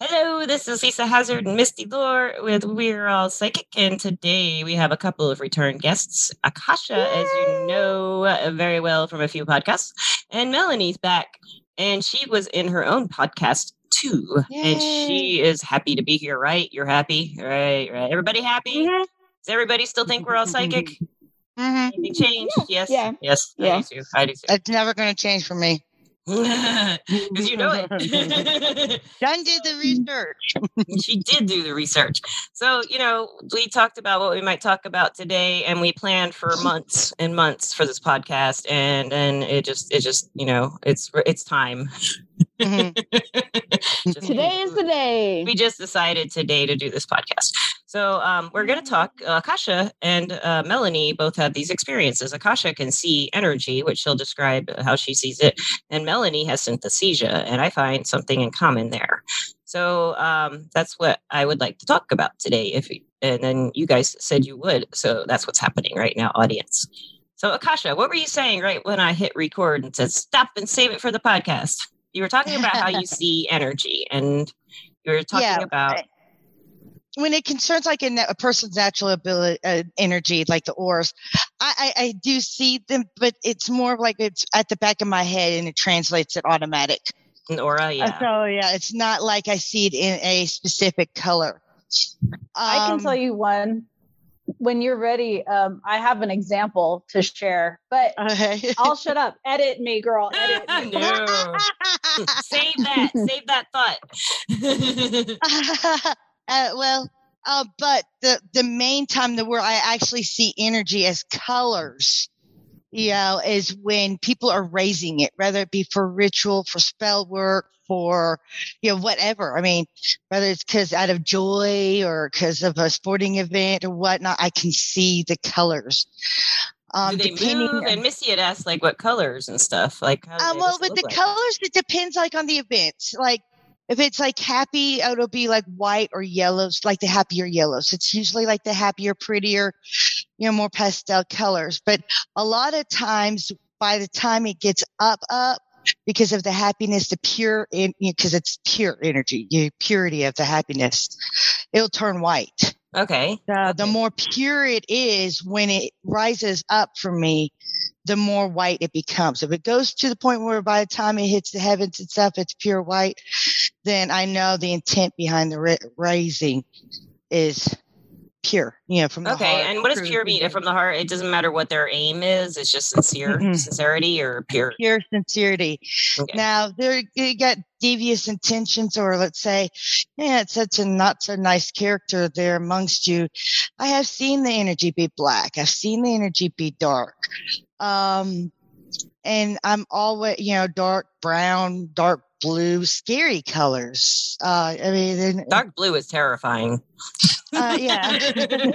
Hello, this is Lisa Hazard and Misty Lore with We're All Psychic, and today we have a couple of return guests. Akasha, Yay! as you know uh, very well from a few podcasts, and Melanie's back, and she was in her own podcast too, Yay! and she is happy to be here. Right? You're happy, right? Right? Everybody happy? Mm-hmm. Does everybody still think we're all psychic? Mm-hmm. Anything change? Yeah. Yes. Yeah. Yes. Yeah. I do too. I do too. It's never going to change for me. Because you know it. Done did the research. she did do the research. So, you know, we talked about what we might talk about today and we planned for months and months for this podcast and and it just it just, you know, it's it's time. Mm-hmm. today is the day. We just decided today to do this podcast. So um, we're going to talk. Uh, Akasha and uh, Melanie both have these experiences. Akasha can see energy, which she'll describe how she sees it, and Melanie has synesthesia, and I find something in common there. So um, that's what I would like to talk about today. If and then you guys said you would, so that's what's happening right now, audience. So Akasha, what were you saying right when I hit record and said stop and save it for the podcast? You were talking about how you see energy, and you were talking Yeah, about when it concerns like a, a person's natural ability, uh, energy, like the auras, I, I, I do see them, but it's more like it's at the back of my head and it translates it automatic. an aura. Uh, Yeah. So yeah, it's not like I see it in a specific color. I can Um, tell you one. When you're ready, um, I have an example to share, but Okay. I'll shut up. Edit me, girl. Edit me. no. Save that. Save that thought. uh, well, uh, but the the main time that where I actually see energy as colors, you know, is when people are raising it, whether it be for ritual, for spell work, for you know whatever. I mean, whether it's because out of joy or because of a sporting event or whatnot, I can see the colors. Um, Do they move? And Missy had asked like what colors and stuff. Like how uh, well, with the like? colors, it depends like on the event. Like if it's like happy, it'll be like white or yellows, like the happier yellows. It's usually like the happier, prettier, you know, more pastel colors. But a lot of times, by the time it gets up, up, because of the happiness, the pure, in because it's pure energy, the purity of the happiness, it'll turn white. Okay. The, the more pure it is when it rises up for me, the more white it becomes. If it goes to the point where by the time it hits the heavens and stuff, it's pure white, then I know the intent behind the ra- raising is pure, you know, from the heart. Okay. heart. And what does pure mean? From the heart, it doesn't matter what their aim is. It's just sincere, Mm-mm. sincerity or pure. Pure sincerity. Okay. Now, there you got devious intentions, or let's say, yeah, it's such a not so nice character there amongst you. I have seen the energy be black. I've seen the energy be dark. Um, and I'm always, you know, dark brown, dark blue, scary colors. Uh, I mean, Dark blue is terrifying. uh, yeah. I'm just kidding.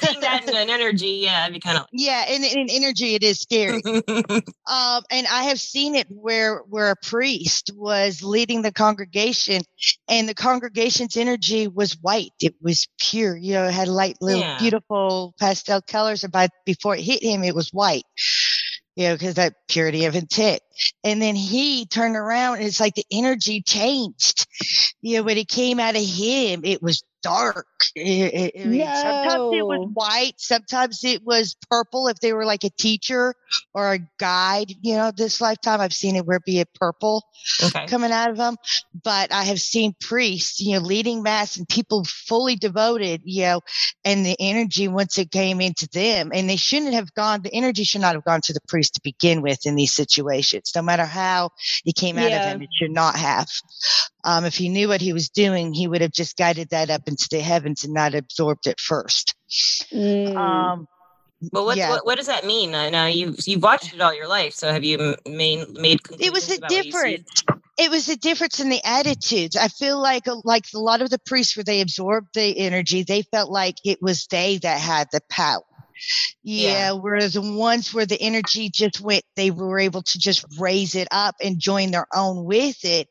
Seeing that in an energy, yeah, it'd be kind of. Yeah, in, in energy, it is scary. um, and I have seen it where where a priest was leading the congregation, and the congregation's energy was white. It was pure. You know, it had light, little, Yeah. beautiful pastel colors. And by before it hit him, it was white. You know, because that purity of intent. And then he turned around, and it's like the energy changed. You know, when it came out of him, it was dark. It- it- mean, Sometimes it was white. Sometimes it was purple. If they were like a teacher or a guide, you know, this lifetime I've seen it where it be a purple okay. coming out of them. But I have seen priests, you know, leading mass and people fully devoted, you know, and the energy once it came into them, and they shouldn't have gone. The energy should not have gone to the priest to begin with in these situations. No matter how it came out Yeah. of him, it should not have. Um, if he knew what he was doing, he would have just guided that up into the heavens and not absorbed it first. Mm. Um, Well, what, yeah. what what does that mean? Uh, now you've you've watched it all your life, so have you m- made made it was a about what you see? difference. It was a difference in the attitudes. I feel like a- like a lot of the priests where they absorbed the energy, they felt like it was they that had the power. Yeah, Yeah. whereas the ones where the energy just went, they were able to just raise it up and join their own with it.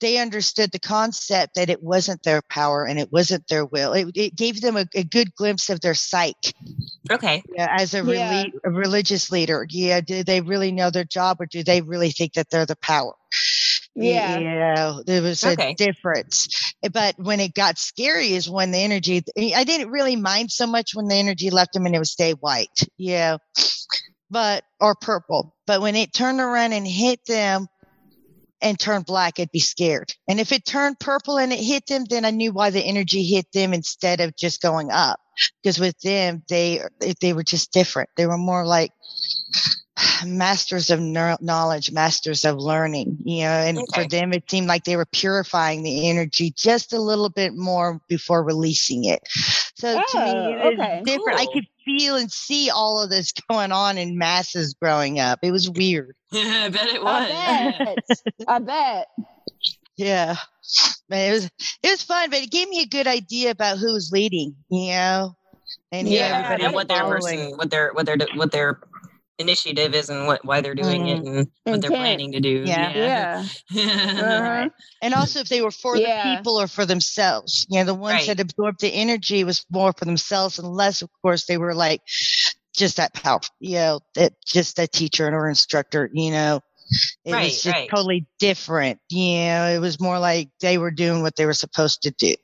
They understood the concept that it wasn't their power and it wasn't their will. It, it gave them a, a good glimpse of their psyche Okay. yeah, as a, Yeah. reli- a religious leader. Yeah, do they really know their job or do they really think that they're the power? Yeah. Yeah, there was Okay. a difference. Eh, But when it got scary is when the energy, I didn't really mind so much when the energy left him and it would stay white. Yeah. But, or purple. But when it turned around and hit them and turned black, I'd be scared. And if it turned purple and it hit them, then I knew why the energy hit them instead of just going up. Because with them, they, they were just different. They were more like, masters of neuro- knowledge, masters of learning, you know, and for them, it seemed like they were purifying the energy just a little bit more before releasing it. So to me, Oh, it was okay. different. I could feel and see all of this going on in masses growing up. It was weird. Yeah, I bet it was. I bet. I bet. Yeah. Man, it was it was fun, but it gave me a good idea about who was leading, you know, and who Yeah, and what their person, what their, what their, what their initiative is, and what why they're doing it, and what they're planning to do. Yeah. Yeah. Uh-huh. And also, if they were for Yeah. the people or for themselves, you know, the ones Right. that absorbed the energy was more for themselves, unless, of course, they were like just that powerful, you know, that just a teacher or instructor, you know. It Right, was just right. totally different. You know, it was more like they were doing what they were supposed to do.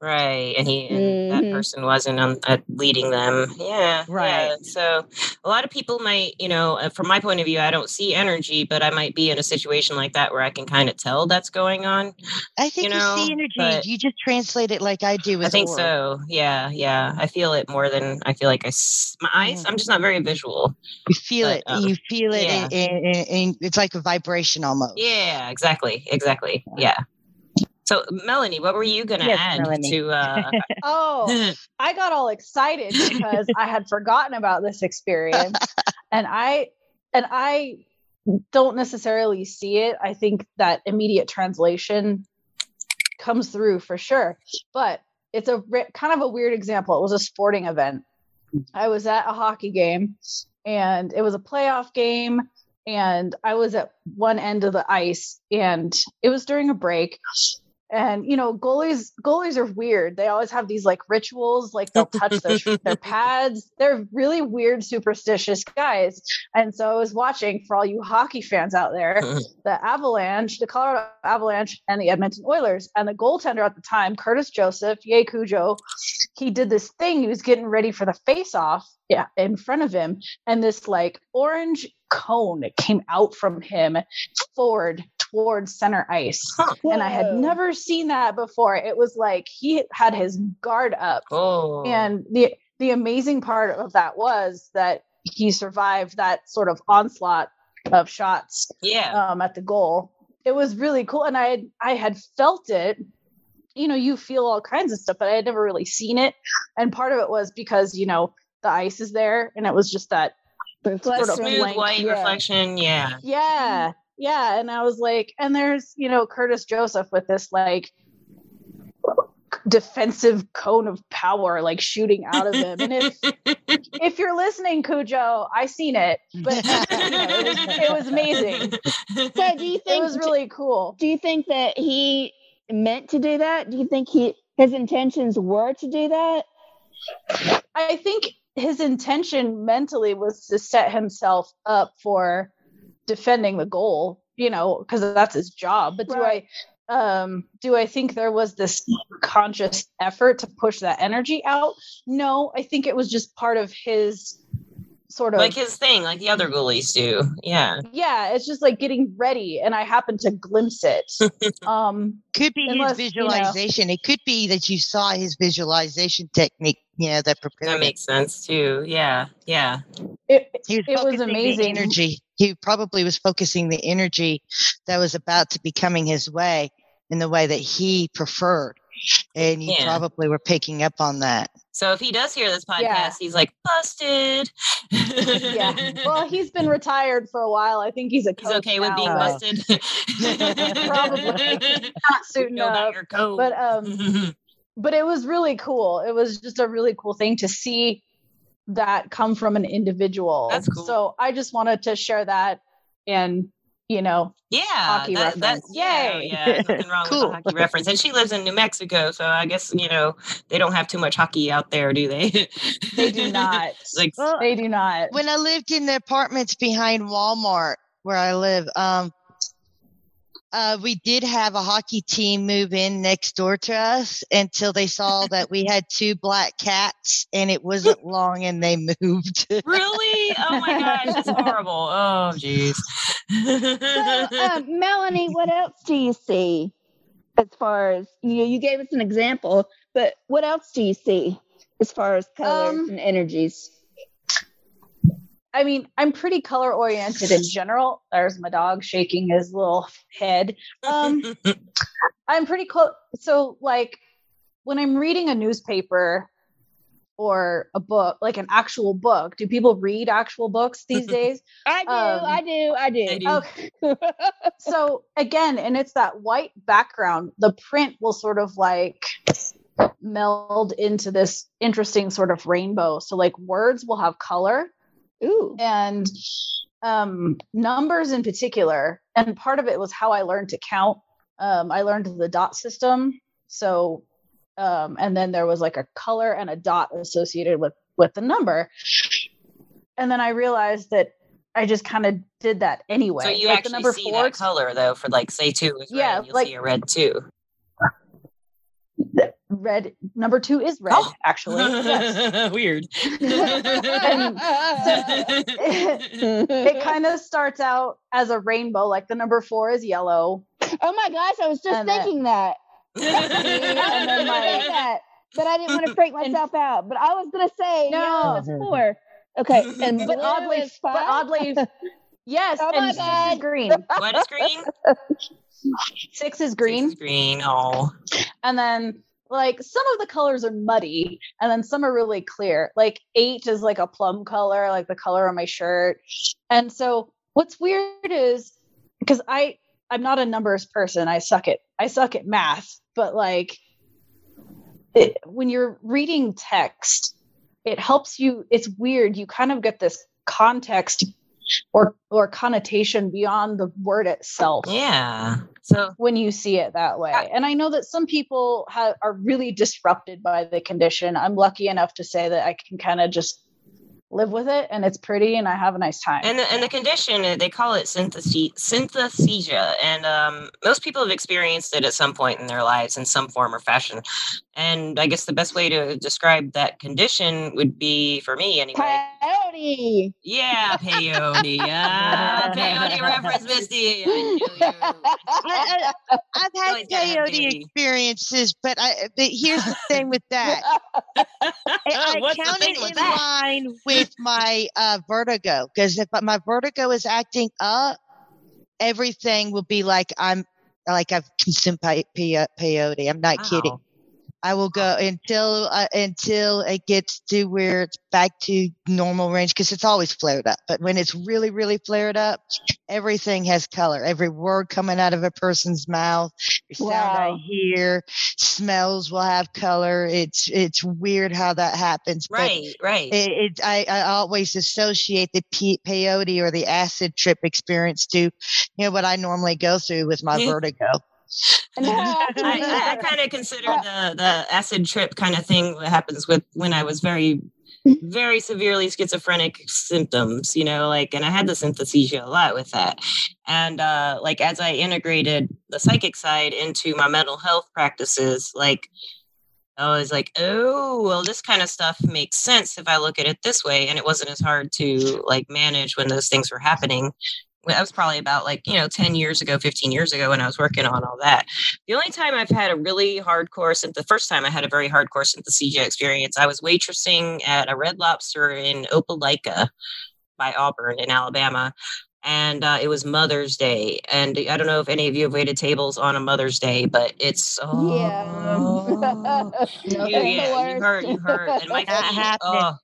Right, and he and that Mhm. person wasn't um, uh, leading them. Yeah, Right. Yeah. So a lot of people might, you know, uh, from my point of view, I don't see energy, but I might be in a situation like that where I can kind of tell that's going on. I think you, know, see energy. You just translate it like I do with I think so. Yeah, yeah. I feel it more than I feel like I. s- My eyes. Mhm. I'm just not very visual. You feel but, it. um, you feel it, yeah. and- and it's like a vibration almost. Yeah, exactly, exactly. Yeah. So, Melanie, what were you going to Yes, add Melanie. to? Uh, Oh, I got all excited because I had forgotten about this experience and I and I don't necessarily see it. I think that immediate translation comes through for sure. But it's a re- kind of a weird example. It was a sporting event. I was at a hockey game and it was a playoff game and I was at one end of the ice and it was during a break and you know goalies goalies are weird. They always have these like rituals like they'll touch their, their pads. They're really weird superstitious guys. And so i was watching for all you hockey fans out there the avalanche the colorado avalanche and the edmonton oilers. And the goaltender at the time curtis joseph yay cujo he did this thing. He was getting ready for the face off yeah in front of him. And this like orange cone came out from him forward towards center ice huh. and I had never seen that before. It was like he had his guard up. Oh. And the the amazing part of that was that he survived that sort of onslaught of shots yeah. um, at the goal. It was really cool, and I had I had felt it. You know, you feel all kinds of stuff, but I had never really seen it. And part of it was because you know the ice is there, and it was just that sort of Smooth blank, white yeah. reflection. Yeah. yeah yeah and i was like and there's you know curtis joseph with this like defensive cone of power like shooting out of him and if if you're listening cujo i seen it but you know, it, was, it was amazing So do you think it was really cool do you think that he meant to do that? Do you think he his intentions were to do that? i think his intention mentally was to set himself up for defending the goal you know because that's his job but do Right. i um do i think there was this conscious effort to push that energy out no i think it was just part of his sort of like his thing, like the other goalies do. Yeah. yeah it's just like getting ready and i happened to glimpse it um Could be Unless, his you know- visualization. It could be that you saw his visualization technique, you know, that prepared That him. makes sense too. Yeah. Yeah. it, He was it was amazing. Energy. He probably was focusing the energy that was about to be coming his way in the way that he preferred. And you Yeah. probably were picking up on that. So if he does hear this podcast, Yeah. he's like busted. yeah well he's been retired for a while i think he's a He's coach okay with being busted. Probably. not suiting Go buy up your coat. but um but it was really cool. It was just a really cool thing to see that come from an individual. That's cool. So I just wanted to share that and you know, yeah, hockey that, that, reference. yeah, Yay. yeah, nothing wrong with Cool. a hockey reference. And she lives in New Mexico, so I guess you know they don't have too much hockey out there, do they? they do not. like Well, they do not. when I lived in the apartments behind Walmart where I live, um, uh, we did have a hockey team move in next door to us until they saw that we had two black cats and it wasn't long and they moved. really? Oh my gosh, that's horrible. Oh, jeez. So, um, Melanie, what else do you see as far as you know, you gave us an example, but what else do you see as far as colors Um, and energies? I mean, I'm pretty color oriented in general. There's my dog shaking his little head. Um, I'm pretty close. So, like, when I'm reading a newspaper or a book, like an actual book, do people read actual books these days? I do, um, I do, I do. I do. Okay. so again, and it's that white background, the print will sort of like meld into this interesting sort of rainbow. So like words will have color Ooh. and um numbers in particular. And part of it was how I learned to count. Um, I learned the dot system. So um, and then there was like a color and a dot associated with with the number. And then I realized that I just kind of did that anyway. so you Like the actually number see four that color though for like say two is Yeah, red, you'll like- see a red too. Red number two is red Oh. actually yes. Weird. it kind of starts out as a rainbow like the number four is yellow oh my gosh, I was just And thinking that. I was And then my- that, but I didn't want to freak myself out. But I was gonna say No. no, it's four. Okay, and but oddly but oddly yes Oh and six is green what is green? six is Six green is green. Oh. and then like some of the colors are muddy and then some are really clear. Like eight is like a plum color like the color on my shirt. And so what's weird is because i i'm not a numbers person i suck at i suck at math but like it, when you're reading text it helps you it's weird you kind of get this context or or connotation beyond the word itself Yeah. So when you see it that way. And I know that some people ha- are really disrupted by the condition. I'm lucky enough to say that I can kind of just live with it and it's pretty and I have a nice time. And the, and the condition uh, they call it synesthesia, and um, most people have experienced it at some point in their lives in some form or fashion. And I guess the best way to describe that condition would be, for me anyway, Coyote. yeah, peyote, yeah, peyote reference, Misty. I knew you. I, I, I've had Always peyote experiences, but I. But here's the thing with that. I, I What's the count thing it with in that? line with my uh, vertigo because if my vertigo is acting up, everything will be like I'm like I've consumed pe- pe- peyote. I'm not kidding. Wow. I will go until uh, until it gets to where it's back to normal range because it's always flared up. But when it's really really flared up, everything has color. Every word coming out of a person's mouth, sound I hear, smells will have color. It's it's weird how that happens. but Right, right. it, it I, I always associate the pe- peyote or the acid trip experience to you know what I normally go through with my Yeah. vertigo. I, I, I kind of consider the the acid trip kind of thing that happens with when I was very very severely schizophrenic symptoms, you know, like and I had the synesthesia a lot with that. And uh like as I integrated the psychic side into my mental health practices, like I was like, oh, well, this kind of stuff makes sense if I look at it this way. And it wasn't as hard to like manage when those things were happening. That was probably about like, you know, 10 years ago, 15 years ago when I was working on all that. The only time I've had a really hardcore, synth- the first time I had a very hardcore synesthesia experience, I was waitressing at a Red Lobster in Opelika by Auburn in Alabama. And uh, it was Mother's Day. And I don't know if any of you have waited tables on a Mother's Day, but it's oh, Yeah. you, yeah, you heard, you heard, and my feet, oh,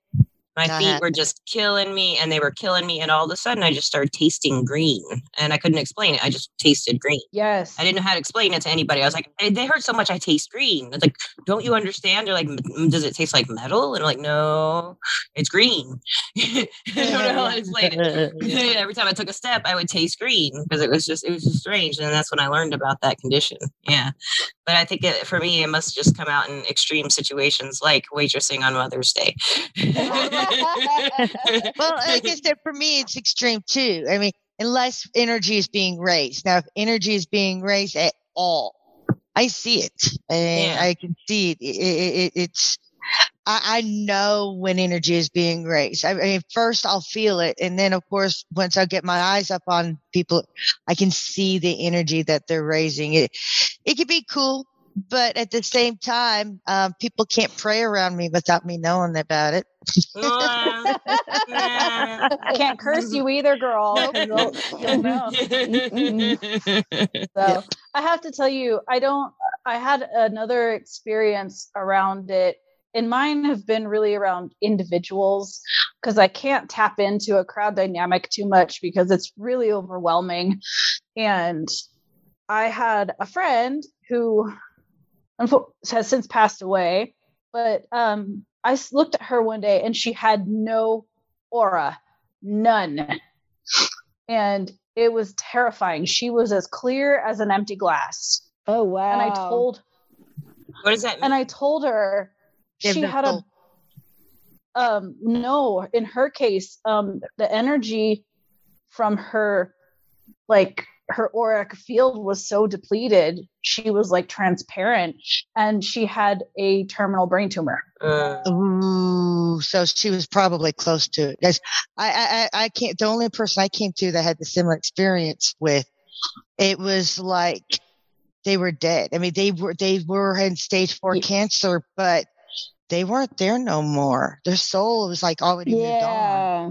my Not feet were just killing me, and they were killing me, and all of a sudden, I just started tasting green, and I couldn't explain it. I just tasted green. yes. I didn't know how to explain it to anybody. I was like, they heard so much I taste green. It's like, don't you understand? They're like, does it taste like metal? And I'm like, no, it's green. I don't know how to explain it. Every time I took a step, I would taste green because it was just it was just strange, and that's when I learned about that condition. Yeah, but I think it, for me, it must just come out in extreme situations like waitressing on Mother's Day. well, like I said, for me, it's extreme too. I mean, unless energy is being raised. Now, if energy is being raised at all, I see it and Yeah. I can see it. It- it- it- it's, I, I know when energy is being raised. I mean, first I'll feel it. And then, of course, once I get my eyes up on people, I can see the energy that they're raising. It, it can be cool, but at the same time, um, people can't pray around me without me knowing about it. Mwah. I can't curse you either, girl. they'll- you'll know. So I have to tell you, I don't. I had another experience around it, and mine have been really around individuals because I can't tap into a crowd dynamic too much because it's really overwhelming. And I had a friend who has since passed away, but um, I s- looked at her one day and she had no aura, none. And it was terrifying. She was as clear as an empty glass. Oh wow. And I told what does that mean? and I told her she had a um no, in her case, um the energy from her like her auric field was so depleted, she was like transparent and she had a terminal brain tumor. Uh, Ooh, so she was probably close to it. Guys, I, I, I I can't. The only person I came to that had the similar experience with, it was like they were dead. I mean, they were they were in stage four Ye- cancer, but they weren't there no more. Their soul was like already moved on. yeah.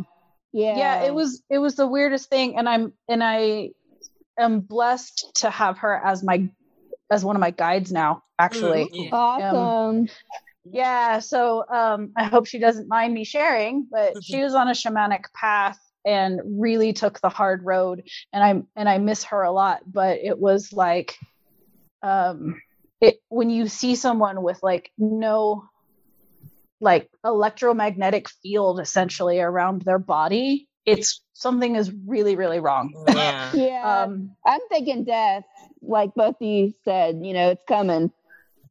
Yeah. yeah it was it was the weirdest thing and i'm and i am blessed to have her as my as one of my guides now actually yeah. awesome. yeah so um i hope she doesn't mind me sharing but she was on a shamanic path and really took the hard road and i and i miss her a lot but it was like um it when you see someone with like no like electromagnetic field essentially around their body it's something is really really wrong yeah. yeah. um I'm thinking death, like both of you said, you know, it's coming.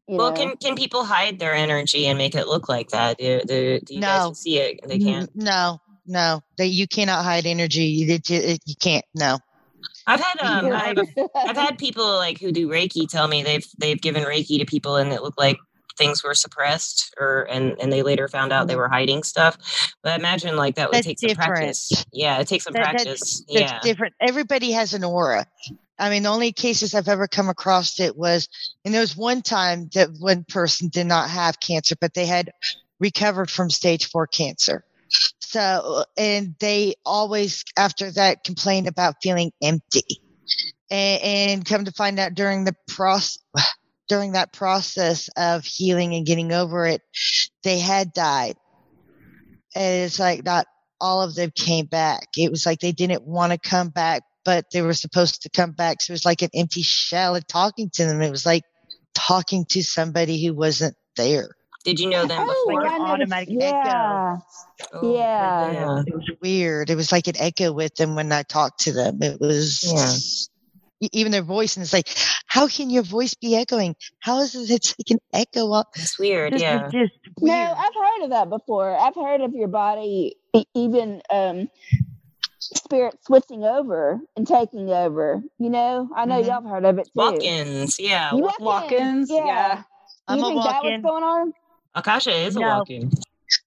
You Well, know. can can people hide their energy and make it look like that? Do, do, do you No. guys see it? They can't. No, no, they, you cannot hide energy. You, it, it, you can't. No. I've had um, I've, I've had people like who do Reiki tell me they've they've given Reiki to people and it looked like things were suppressed or and and they later found out they mm-hmm. were hiding stuff. But I imagine like that would That's take some practice. Yeah, it takes some That- practice. That's yeah. different. Everybody has an aura. I mean, the only cases I've ever come across it was, and there was one time that one person did not have cancer, but they had recovered from stage four cancer. So, and they always after that complained about feeling empty, and, and come to find out during the process, during that process of healing and getting over it, they had died. And it's like not all of them came back. It was like they didn't want to come back, but they were supposed to come back. So it was like an empty shell and talking to them. It was like talking to somebody who wasn't there. Did you know them oh, before? like I an noticed- automatic echo. yeah. Oh, Yeah. It was weird. It was like an echo with them when I talked to them. It was e- even their voice, and it's like, how can your voice be echoing? How is it? It's like an echo up. It's weird. This Yeah. just No. I've heard of that before. I've heard of your body e- even um spirit switching over and taking over. You know, I know Mhm. y'all have heard of it too. Walk-ins. Yeah. You walk- walk-ins Yeah. yeah I'm you a think that was walk-in. going on? Akasha is a No. walk-in.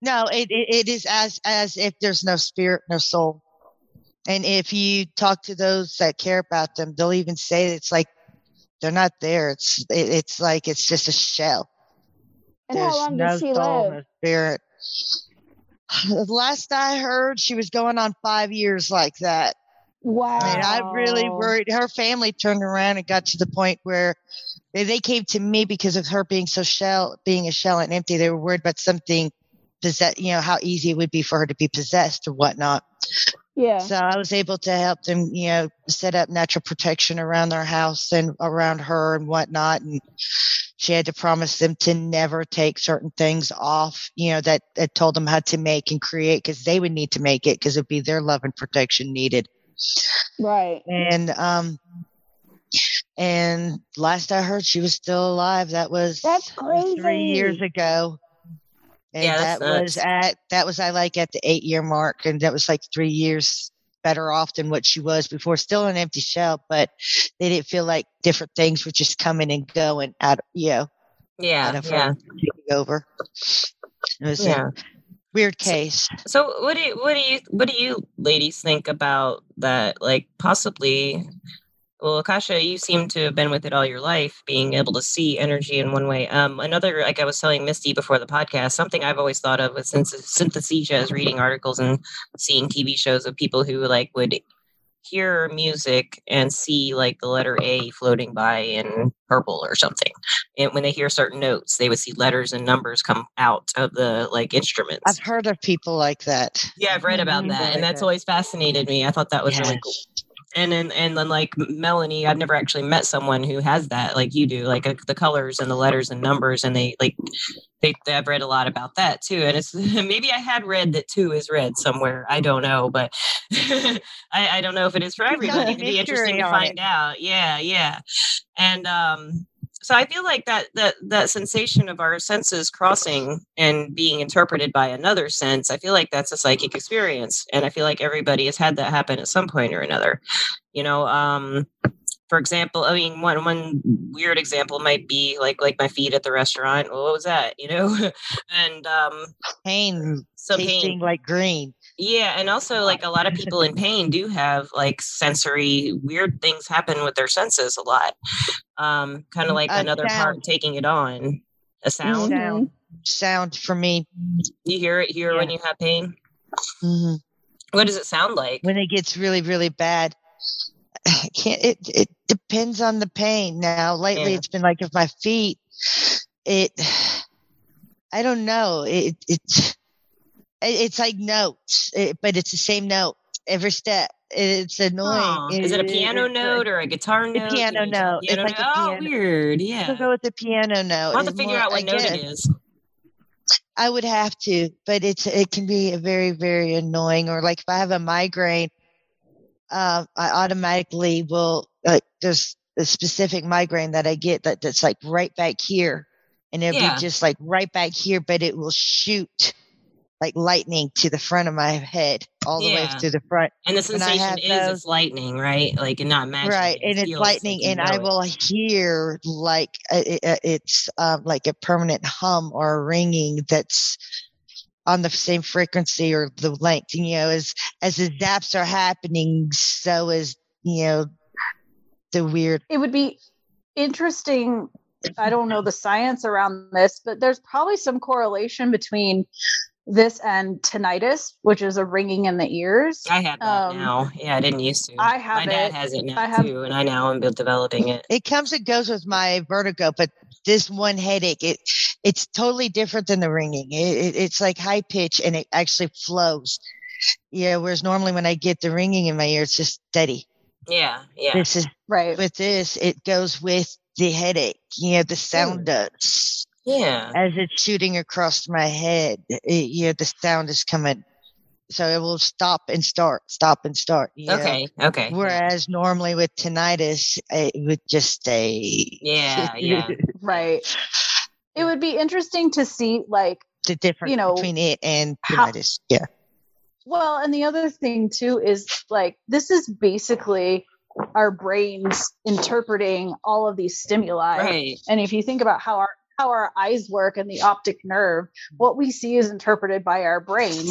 No, it, it, it is as as if there's no spirit, no soul. And if you talk to those that care about them, they'll even say it's like they're not there. It's it, it's like it's just a shell. And there's how long no did she live? spirit. The last I heard, she was going on five years like that. Wow. And I really worried. Her family turned around and got to the point where they, they came to me because of her being so shell, being a shell and empty. They were worried about something possess, you know, how easy it would be for her to be possessed or whatnot. Yeah. So I was able to help them, you know, set up natural protection around their house and around her and whatnot. And she had to promise them to never take certain things off, you know, that, that told them how to make and create because they would need to make it because it'd be their love and protection needed. Right. And um and last I heard she was still alive. That was That's crazy. three years ago. And Yeah, that was at that was I like at the eight year mark and that was like three years better off than what she was before. Still an empty shell, but they didn't feel like different things were just coming and going out. Of, you know, Yeah, out of her yeah, over. It was yeah. a weird case. So what do you what do you what do you ladies think about that? Like possibly well, Akasha, you seem to have been with it all your life, being able to see energy in one way. Um, another, like I was telling Misty before the podcast, something I've always thought of was synth- synesthesia is reading articles and seeing TV shows of people who like would hear music and see like the letter A floating by in purple or something. And when they hear certain notes, they would see letters and numbers come out of the like instruments. I've heard of people like that. Yeah, I've read about Mhm. that, and that's that. always fascinated me. I thought that was really cool. And then, and then, like Melanie, I've never actually met someone who has that, like you do, like uh, the colors and the letters and numbers, and they like they. I've read a lot about that too, and it's maybe I had read that two is red somewhere. I don't know, but I, I don't know if it is for everybody. It'd be interesting to find it. out. Yeah, yeah, and um, so I feel like that that that sensation of our senses crossing and being interpreted by another sense, I feel like that's a psychic experience, and I feel like everybody has had that happen at some point or another. You know, um, for example, I mean, one one weird example might be like like my feet at the restaurant. Well, what was that? You know, and um, Pain, so tasting pain. like green. Yeah, and also like a lot of people in pain do have like sensory weird things happen with their senses a lot. Um, kind of like Uh, another part taking it on. A sound. Sound, sound for me. You hear it here when you have pain. hmm What does it sound like? When it gets really, really bad, I can't. It it depends on the pain. Now, lately, Yeah. it's been like if my feet. It. I don't know. It it's. It- It's like notes, it, but it's the same note every step. It's annoying. Is it a piano it's note or a guitar note? piano you tell note. It's Piano like a note? Oh, piano- weird. Yeah. go with the piano note. I'll have to figure more- out what I note guess. it is. I would have to, but it's it can be a very very annoying. Or like if I have a migraine, uh, I automatically will like there's a specific migraine that I get that that's like right back here, and it'll Yeah. be just like right back here, but it will shoot like lightning to the front of my head all the way to the front. And the sensation have is those- it's lightning, right? Like and not magic. right it and it's lightning like and i know it. will hear like it, it's um, like a permanent hum or a ringing that's on the same frequency or the length you know as as the zaps are happening so is you know the weird it would be interesting i don't know the science around this but there's probably some correlation between this and tinnitus which is a ringing in the ears I have that um, now. Yeah, I didn't used to. I have My dad it. has it now I have- too, and I now am developing it. it comes and goes with my vertigo but this one headache it it's totally different than the ringing it, it, it's like high pitch and it actually flows yeah whereas normally when i get the ringing in my ear it's just steady Yeah, yeah. this is right with this, it goes with the headache. You know, the sound does Yeah. as it's shooting across my head. It, you know, the sound is coming, so it will stop and start, stop and start. you know. Okay. Okay. yeah. Whereas normally with tinnitus, eh, it would just stay. Yeah, yeah. right it would be interesting to see like the difference You know, between it and how- tinnitus. yeah. Well, and the other thing too is like this is basically our brains interpreting all of these stimuli. Right. And if you think about how our how our eyes work and the optic nerve, what we see is interpreted by our brain.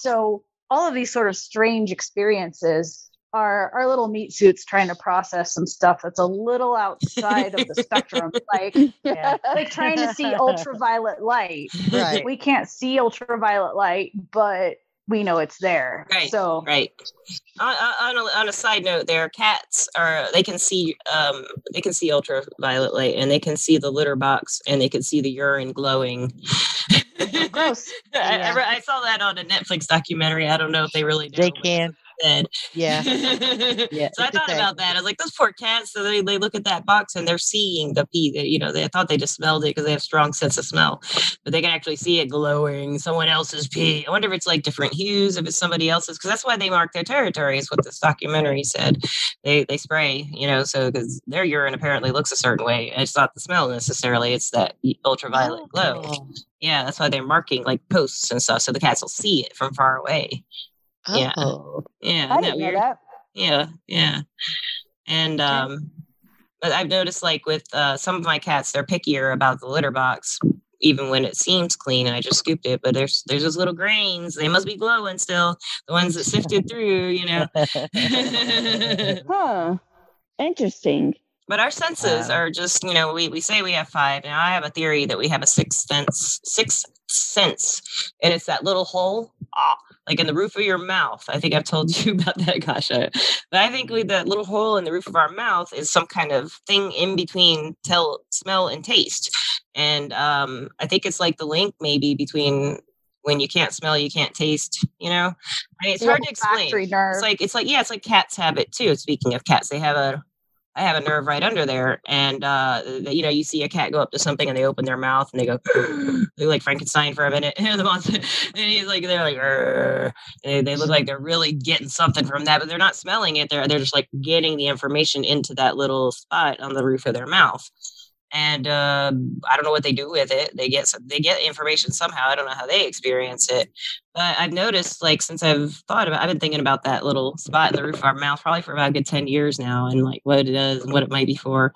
So all of these sort of strange experiences are our little meat suits trying to process some stuff that's a little outside of the spectrum, like Yeah. like trying to see ultraviolet light. Right. We can't see ultraviolet light, but we know it's there. Right, So Right. On, on, a, on a side note, there cats are they can see um they can see ultraviolet light and they can see the litter box and they can see the urine glowing. gross. I, I Yeah. re- I saw that on a Netflix documentary. I don't know if they really know They can. Said. Yeah. yeah. So I thought about that. I was like, those poor cats. So they, they look at that box and they're seeing the pee. That, you know, they I thought they just smelled it because they have strong sense of smell, but they can actually see it glowing. Someone else's pee. I wonder if it's like different hues, if it's somebody else's, because that's why they mark their territory. Is what this documentary said. They they spray, you know, so because their urine apparently looks a certain way. It's not the smell necessarily; it's that ultraviolet glow. Oh. Yeah, that's why they're marking like posts and stuff, so the cats will see it from far away. Yeah. Oh. Yeah, I didn't know that. Yeah, yeah. And um but I've noticed like with uh some of my cats, they're pickier about the litter box, even when it seems clean and I just scooped it. But there's there's those little grains. They must be glowing still. The ones that sifted through, you know. Huh. Interesting. but our senses Wow. are just, you know, we, we say we have five. Now I have a theory that we have a sixth sense, sixth sense, and it's that little hole. Ah, like in the roof of your mouth. I think I've told you about that, Kasha. But I think with that little hole in the roof of our mouth is some kind of thing in between tell, smell, and taste. And um, I think it's like the link maybe between when you can't smell, you can't taste. You know, I mean, it's hard to explain. nerve. It's like it's like yeah, it's like cats have it too. Speaking of cats, they have a I have a nerve right under there, and uh, you know, you see a cat go up to something and they open their mouth and they go, they like Frankenstein for a minute. And the monster, and he's like, they're like, they, they look like they're really getting something from that, but they're not smelling it. They're they're just like getting the information into that little spot on the roof of their mouth. And uh, I don't know what they do with it. They get some, they get information somehow. I don't know how they experience it, but I've noticed like since I've thought about, I've been thinking about that little spot in the roof of our mouth probably for about a good ten years now, and like what it does and what it might be for.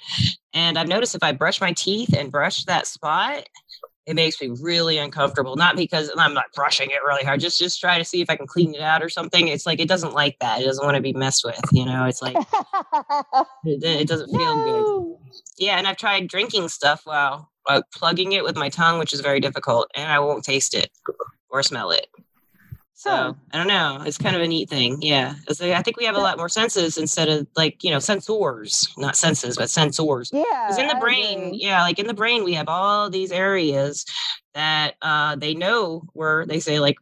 And I've noticed if I brush my teeth and brush that spot, it makes me really uncomfortable. Not because I'm not brushing it really hard, just just try to see if I can clean it out or something. It's like it doesn't like that. It doesn't want to be messed with. You know, it's like it, it doesn't feel good. Yeah, and I've tried drinking stuff while uh, plugging it with my tongue, which is very difficult, and I won't taste it or smell it. So Huh. I don't know. It's kind of a neat thing. Yeah, like- I think we have a lot more senses instead of like you know sensors, not senses, but sensors. Yeah. Because in the I brain, agree. yeah, like in the brain, we have all these areas that uh, they know where they say like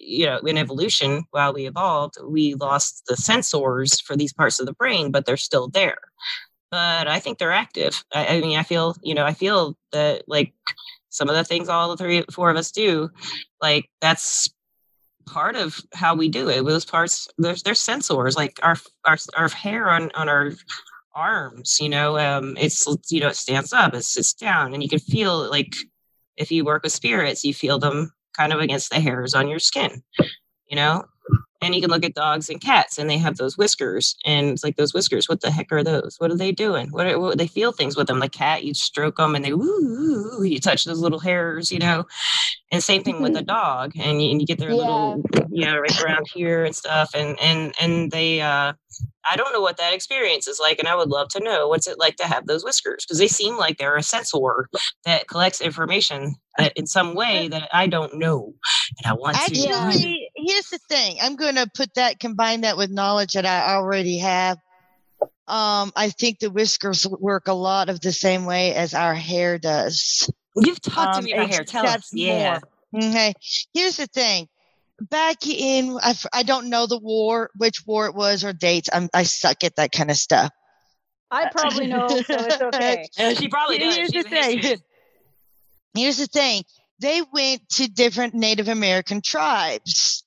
you know in evolution while we evolved we lost the sensors for these parts of the brain but they're still there but i think they're active i, I mean i feel you know i feel that like some of the things all the three four of us do like that's part of how we do it those parts there's there's sensors like our our, our hair on on our arms you know um it's you know it stands up it sits down and you can feel like if you work with spirits you feel them kind of against the hairs on your skin you know and you can look at dogs and cats and they have those whiskers and it's like those whiskers what the heck are those? What are they doing? What, are, what they feel things with them the cat you stroke them and they woo you touch those little hairs you know? And same thing with a dog and you, and you get their little you know right around here and stuff and and and they uh i don't know what that experience is like and i would love to know what's it like to have those whiskers because they seem like they're a sensor that collects information that in some way that i don't know and i want to Actually, here's the thing. I'm going to put that, combine that with knowledge that I already have. Um, I think the whiskers work a lot of the same way as our hair does. you've talked to Um, me about hair tell us yeah Okay. Here's the thing. Back in, I, I don't know the war, which war it was or dates. I'm, I suck at that kind of stuff. I probably know, so it's okay. She probably does Here's She's the a history thing. Here's the thing. They went to different Native American tribes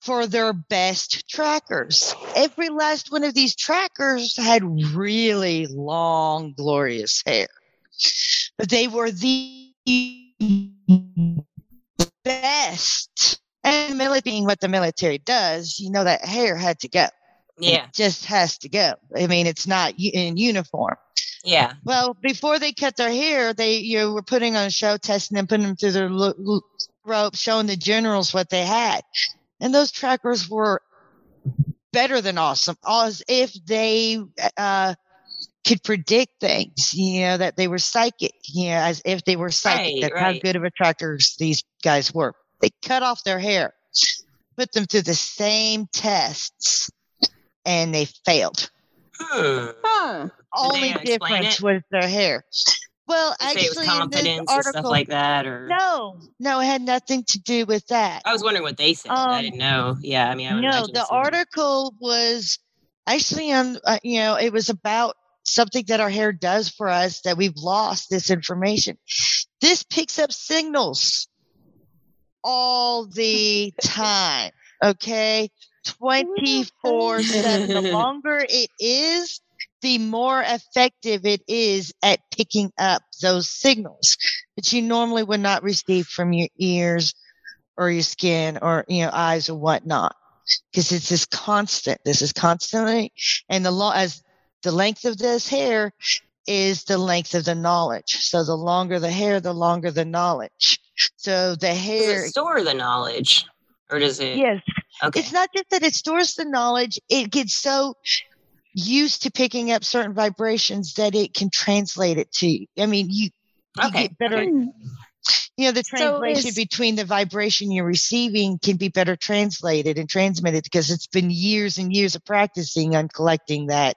for their best trackers. Every last one of these trackers had really long, glorious hair. But they were the best. And military being what the military does, you know that hair had to go. yeah It just has to go. I mean, it's not in uniform. yeah Well, before they cut their hair, they you know, were putting on a show, testing them, putting them through their lo- lo- rope, showing the generals what they had, and those trackers were better than awesome, as if they uh, could predict things. You know that they were psychic. You know, as if they were psychic. Right, That's how good of a trackers these guys were. They cut off their hair, put them through the same tests, and they failed hmm. Huh. only difference it? was their hair. Well, They say it was actually, in this confidence and stuff article, like that or no, no, it had nothing to do with that. i was wondering what they said i Um, didn't know yeah i mean I no, the some- article was actually on. Uh, you know, it was about something that our hair does for us that we've lost this information. This picks up signals all the time. Okay, twenty four seven. The longer it is, the more effective it is at picking up those signals that you normally would not receive from your ears or your skin or you know eyes or whatnot. because it's this constant. This is constantly, and the law as the length of this hair is the length of the knowledge. So the longer the hair, the longer the knowledge. So the Does hair, it store the knowledge, or does it? yes, Okay. it's not just that it stores the knowledge, it gets so used to picking up certain vibrations that it can translate it to you. I mean, you, you Okay, get better, okay. you know, the So translation is- between the vibration you're receiving can be better translated and transmitted because it's been years and years of practicing on collecting that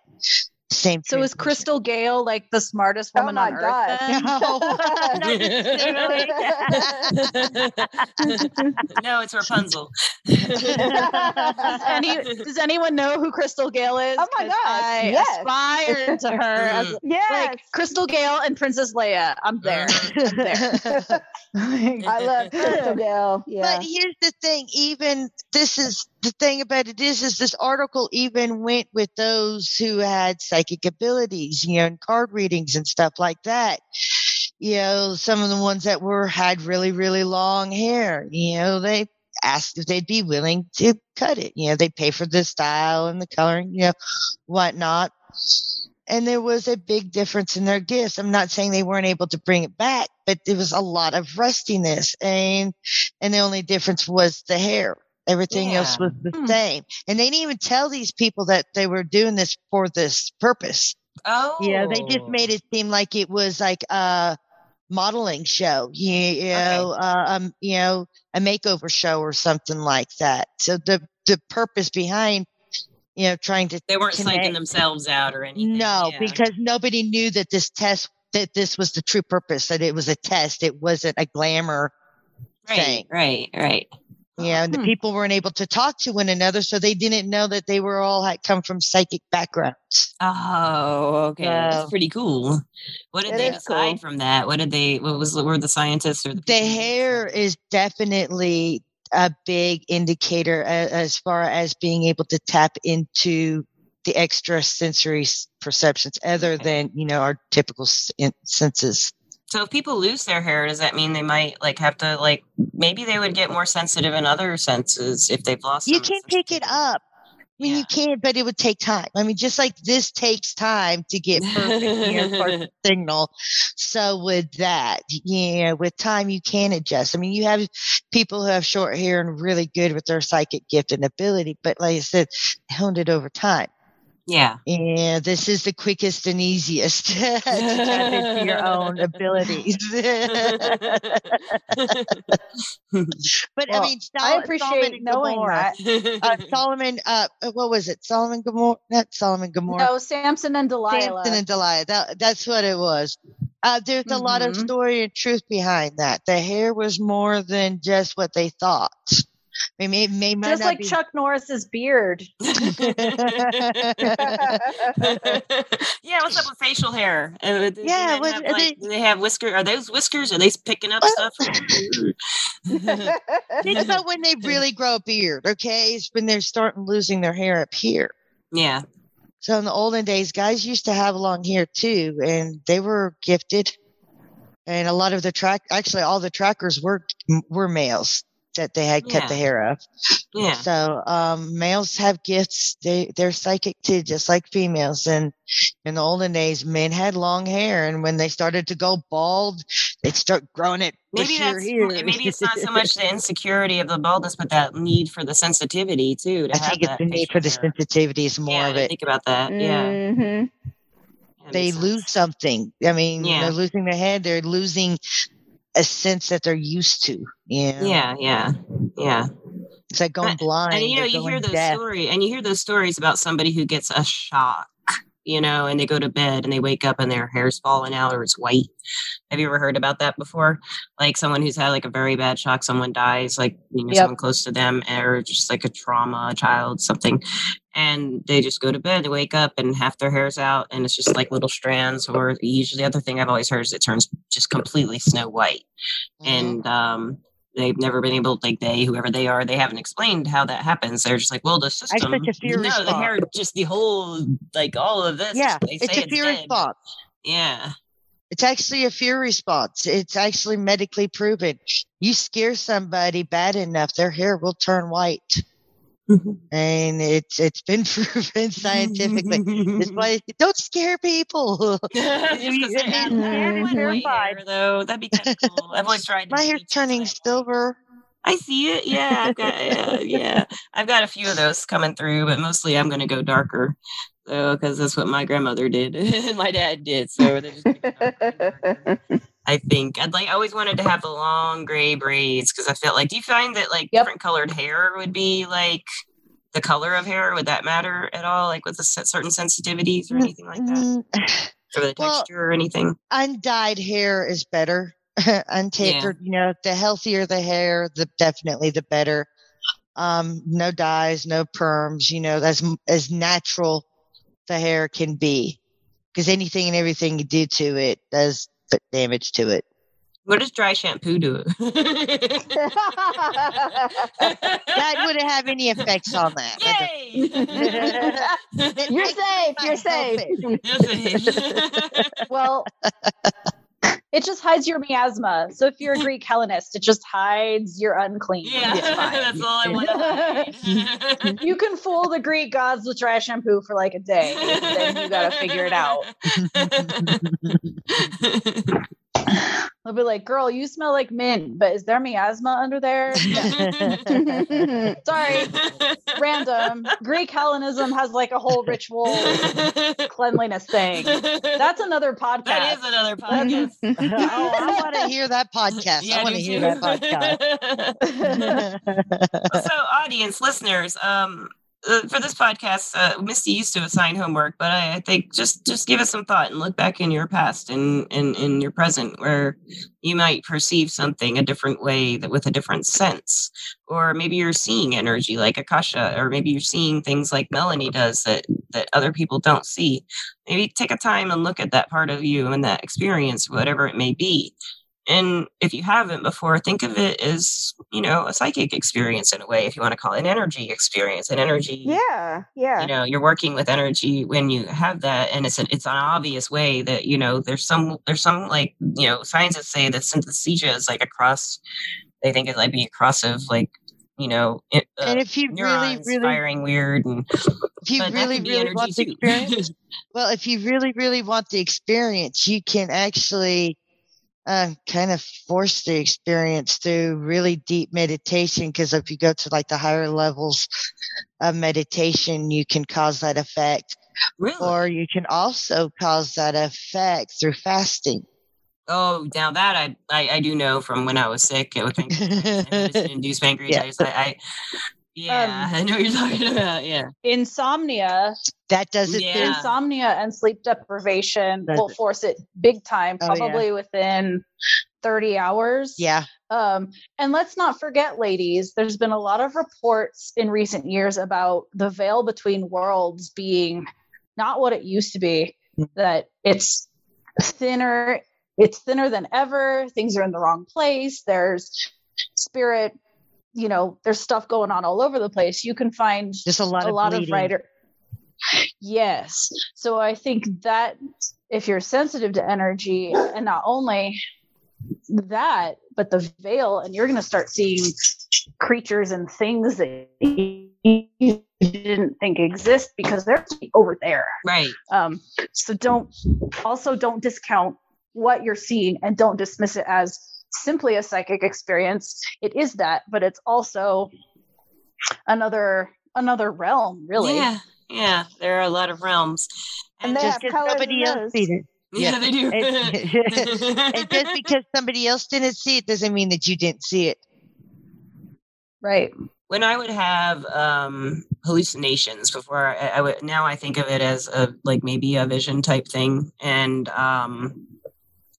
same. So is. Crystal Gayle like the smartest Oh woman my on God. earth? then? no, it's Rapunzel. does, any, does anyone know who Crystal Gayle is? Oh my God! I yes. aspire to her as yes. like Crystal Gayle and Princess Leia. I'm there. Uh-huh. I'm there. I love Crystal Gayle. Yeah. But here's the thing, even this is the thing about it is is this article even went with those who had psychic abilities, you know, and card readings and stuff like that. You know, some of the ones that were had really, really long hair, you know, they asked if they'd be willing to cut it. You know, they'd pay for the style and the coloring, you know, whatnot. And there was a big difference in their gifts. I'm not saying they weren't able to bring it back, but there was a lot of rustiness and and the only difference was the hair. Everything else was the Hmm. same. And they didn't even tell these people that they were doing this for this purpose. Oh, Yeah, they just made it seem like it was like a modeling show, you, you know, uh, um, you know, a makeover show or something like that. So the the purpose behind, you know, trying to They weren't connect- psyching themselves out or anything. no, yeah. because nobody knew that this test that this was the true purpose. That it was a test. It wasn't a glamour. right, thing. right, right. You know, and the Hmm. people weren't able to talk to one another, so they didn't know that they were all had come from psychic backgrounds. Oh, okay. So- That's pretty cool. What did they decide cool. from that? What did they? What was were the scientists or the The hair is definitely a big indicator a- as far as being able to tap into the extra sensory perceptions other Okay. than you know our typical senses. So if people lose their hair, does that mean they might like have to like maybe they would get more sensitive in other senses if they've lost? You can pick it up. I mean, Yeah. you can, but it would take time. I mean, just like this takes time to get perfect you know, perfect signal. So with that, yeah, with time you can adjust. I mean, you have people who have short hair and really good with their psychic gift and ability, but like I said, honed it over time. Yeah. Yeah, this is the quickest and easiest to tap into your own abilities. but I mean, I Sol- Solomon appreciate and knowing Gomorrah, that. uh, Solomon, uh, uh, what was it? Solomon Gomorrah? Not Solomon Gomorrah. No, Samson and Delilah. Samson and Delilah. That, that's what it was. Uh, there's a lot of Mhm. story and truth behind that. The hair was more than just what they thought. I mean, it may, Just not like be- Chuck Norris's beard. yeah, what's up with facial hair? Uh, Yeah, men what- have, like, they- they have whiskers? Are those whiskers? Are they picking up Well- stuff? Think about when they really grow a beard, okay? It's when they're starting losing their hair up here. yeah, So in the olden days, guys used to have long hair too, and they were gifted. And a lot of the track, actually, all the trackers were were males that they had cut the hair of. yeah. So um, males have gifts. They they're psychic too, just like females. And in the olden days, men had long hair, and when they started to go bald, they'd start growing it. Maybe that's here. maybe it's not so much the insecurity of the baldness, but that need for the sensitivity too. To I have think it's the need for the sensitivity is more yeah, of it. Think about that. Yeah, Mhm. That they lose sense. something. I mean, Yeah. they're losing their head. They're losing a sense that they're used to. You know? Yeah, yeah, yeah. It's like going blind. and you know you hear those stories and you hear those stories about somebody who gets a shock you know and they go to bed and they wake up and their hair's falling out or it's white have you ever heard about that before like someone who's had like a very bad shock someone dies like you know Yep. someone close to them or just like a trauma a child something and they just go to bed they wake up and half their hair's out and it's just like little strands or usually the other thing i've always heard is it turns just completely snow white Mhm. and um they've never been able like they whoever they are they haven't explained how that happens they're just like well the system such a fear no the hair just the whole like all of this yeah, it's a fear dead. response. yeah It's actually a fear response. It's actually medically proven. You scare somebody bad enough, their hair will turn white. And it's it's been proven scientifically. That's why don't scare people. Just 'cause I have white hair, though. That'd be kind of cool. I've always tried. to My hair's turning like- silver. I see it. Yeah, I've got uh, yeah, I've got a few of those coming through, but mostly I'm going to go darker, so because that's what my grandmother did and my dad did. So they're just gonna go darker and darker. I think I'd like I always wanted to have the long gray braids because I felt like. Do you find that like Yep. different colored hair would be like the color of hair? Would that matter at all? Like with se- certain sensitivities or anything like that, Mm, or the Well, texture or anything? Undyed hair is better. Untapered, you know, the healthier the hair, the definitely the better. Um, no dyes, no perms. You know, as as natural the hair can be, because anything and everything you do to it does put damage to it. What does dry shampoo do? That wouldn't have any effects on that. That Yay! doesn't- You're safe. You're safe. Yes, well, it just hides your miasma. So if you're a Greek Hellenist, it just hides your unclean. yeah, that's all I want to hide. You can fool the Greek gods with dry shampoo for like a day. then you gotta figure it out. They'll be like, "Girl, you smell like mint, but is there miasma under there?" No. Sorry, random. Greek Hellenism has like a whole ritual cleanliness thing. That's another podcast. that is another podcast. oh, I want to hear that podcast. I want to do hear too. that podcast. so audience listeners um uh, for this podcast uh, misty used to assign homework but I, I think just just give it some thought and look back in your past and and in your present where you might perceive something a different way that with a different sense. Or maybe you're seeing energy like akasha or maybe you're seeing things like melanie does that that other people don't see. Maybe take a time and look at that part of you and that experience whatever it may be and if you haven't before, think of it as, you know, a psychic experience in a way, if you want to call it an energy experience, an energy. Yeah, yeah. You know, you're working with energy when you have that, and it's an it's an obvious way that you know there's some there's some like you know scientists say that synesthesia is like a cross. They think it might be a cross of like you know it, uh, and if you really, really, firing weird and if you really, really want the experience, well, if you really, really want the experience, you can actually uh, kind of force the experience through really deep meditation. Because if you go to like the higher levels of meditation, you can cause that effect, really. or you can also cause that effect through fasting. Oh, now that I, I I do know from when I was sick with pancreatitis, induced pancreatitis. I, I yeah, I know what you're talking about. Yeah, Insomnia, that does it. Yeah. insomnia, and sleep deprivation Does will it? force it big time, Oh, yeah. probably within 30 hours. Yeah. Um, and let's not forget, ladies, there's been a lot of reports in recent years about the veil between worlds being not what it used to be, Mm. that it's thinner, it's thinner than ever, things are in the wrong place, there's spirit, you know, there's stuff going on all over the place. You can find Just a lot a of lot of writer yes so i think that if you're sensitive to energy and not only that but the veil and you're going to start seeing creatures and things that you didn't think exist because they're over there right. um, so don't also don't discount what you're seeing and don't dismiss it as simply a psychic experience it is that but it's also another another realm really Yeah, yeah. There are a lot of realms, And they Just have because somebody else those. sees it. yeah, yeah. they do. And, and just because somebody else didn't see it doesn't mean that you didn't see it. right when I would have um, hallucinations before, I, I would now I think of it as a like maybe a vision type thing, and um,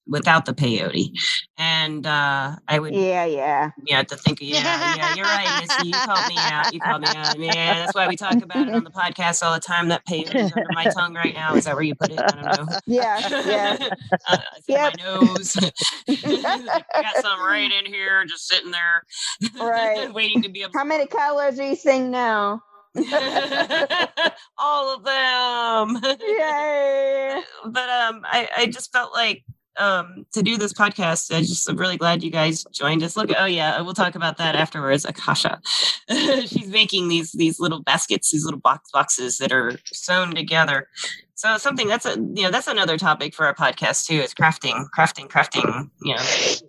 without the peyote, and uh, I would Yeah, yeah. yeah to think yeah yeah you're right Missy you called me out you called me out man that's why we talk about it on the podcast all the time that peyote is under my tongue right now is that where you put it I don't know Yeah, yeah. uh, Yep. my nose. I got some right in here, just sitting there, Right. waiting to be How many colors do you sing now? All of them. Yay! But um, I I just felt like um, to do this podcast. I just I'm really glad you guys joined us. Look, oh yeah, we'll talk about that afterwards. Akasha, she's making these these little baskets, these little box boxes that are sewn together. So something that's a you know that's another topic for our podcast too is crafting, crafting, crafting. You know,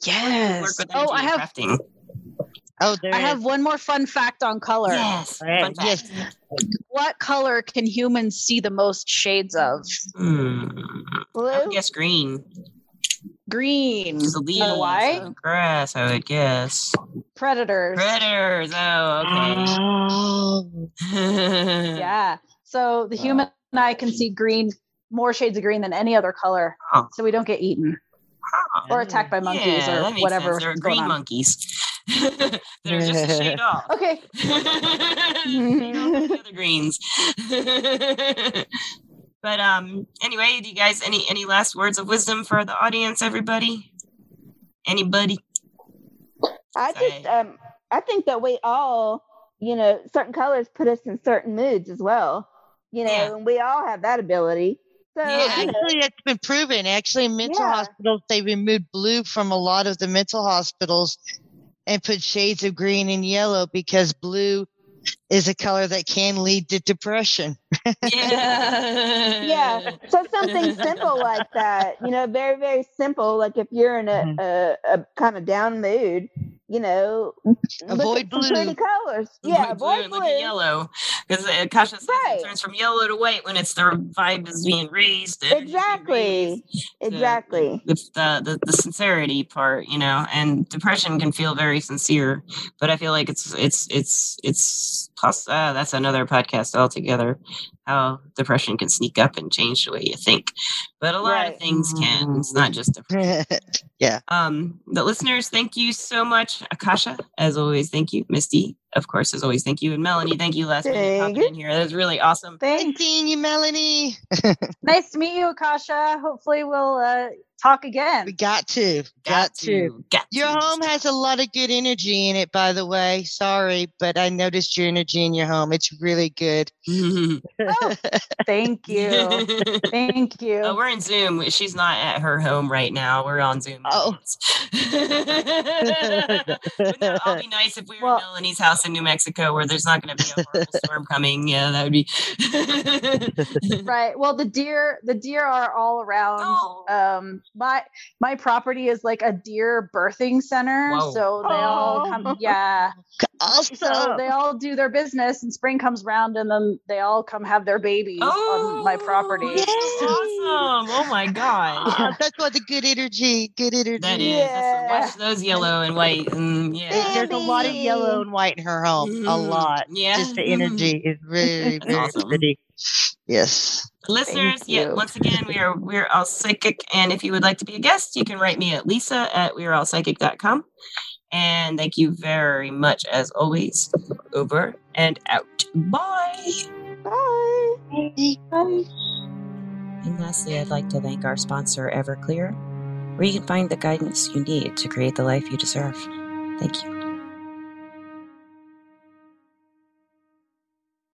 yes. Oh, I have- crafting. Oh, there I have one more fun fact on color. Yes. Right, fact. yes. What color can humans see the most shades of? Hmm. I Blue. would guess green. Green. The leaves You know why? of grass, I would guess. Predators. Predators. Oh, okay. Oh. Yeah. So the human eye can see green, more shades of green than any other color. Oh. So we don't get eaten or attacked by monkeys Yeah, or whatever. sense. There are green on. monkeys that are just a shade off. Okay. Shade off the other greens. But um, anyway, do you guys any any last words of wisdom for the audience? Everybody, anybody? I just um I think that we all, you know, certain colors put us in certain moods as well. You know, Yeah. and we all have that ability. So Yeah, you know, Actually, that's been proven. Actually, in mental Yeah. hospitals, they removed blue from a lot of the mental hospitals and put shades of green and yellow because blue is a color that can lead to depression. Yeah. yeah. So something simple like that, you know, very, very simple. Like if you're in a, Mhm. a, a kind of down mood, you know, Avoid some pretty blue. colors. Yeah, blue avoid and blue. look at yellow because uh, Kasha says Right. it turns from yellow to white when it's the vibe is being raised. the energy's being Exactly. raised. Exactly. the, the the the sincerity part, you know, and depression can feel very sincere, but I feel like it's it's it's it's plus uh, that's another podcast altogether. How depression can sneak up and change the way you think, but a lot of things can. It's not just depression. yeah. Um, the listeners, thank you so much, Akasha. As always, thank you, Misty. Of course, as always, thank you, and Melanie. Thank you last minute Thank popping in here. That was really awesome. Nice Thanks. seeing you, Melanie. Nice to meet you, Akasha. Hopefully we'll uh, talk again. We got to. Got, to. Got Your to. home has a lot of good energy in it, by the way. Sorry, but I noticed your energy in your home. It's really good. Oh, thank you. Thank you. Oh, we're in Zoom. She's not at her home right now. We're on Zoom. Oh. Wouldn't that all be nice if we were Well- in Melanie's house in New Mexico where there's not going to be a horrible storm coming? Yeah, that would be. right. Well, the deer, the deer are all around. Oh. Um, my my property is like a deer birthing center, Whoa. so they all Oh. come. Yeah. Awesome. So they all do their business, and spring comes around, and then they all come have their babies on my property. that's Awesome. Oh my God. Ah, that's what the good energy, good energy. That is. Yeah. That's, watch those yellow and white. And yeah. There's a lot of yellow and white in her home. A Mhm. lot. Yeah. Just the energy is very, very Awesome. pretty. Yes. Listeners, Thank yeah, once again, we are we're all psychic. And if you would like to be a guest, you can write me at lisa at weareallpsychic.com. And thank you very much as always. Over and out. Bye. Bye. Bye. And lastly, I'd like to thank our sponsor, Everclear, where you can find the guidance you need to create the life you deserve. Thank you.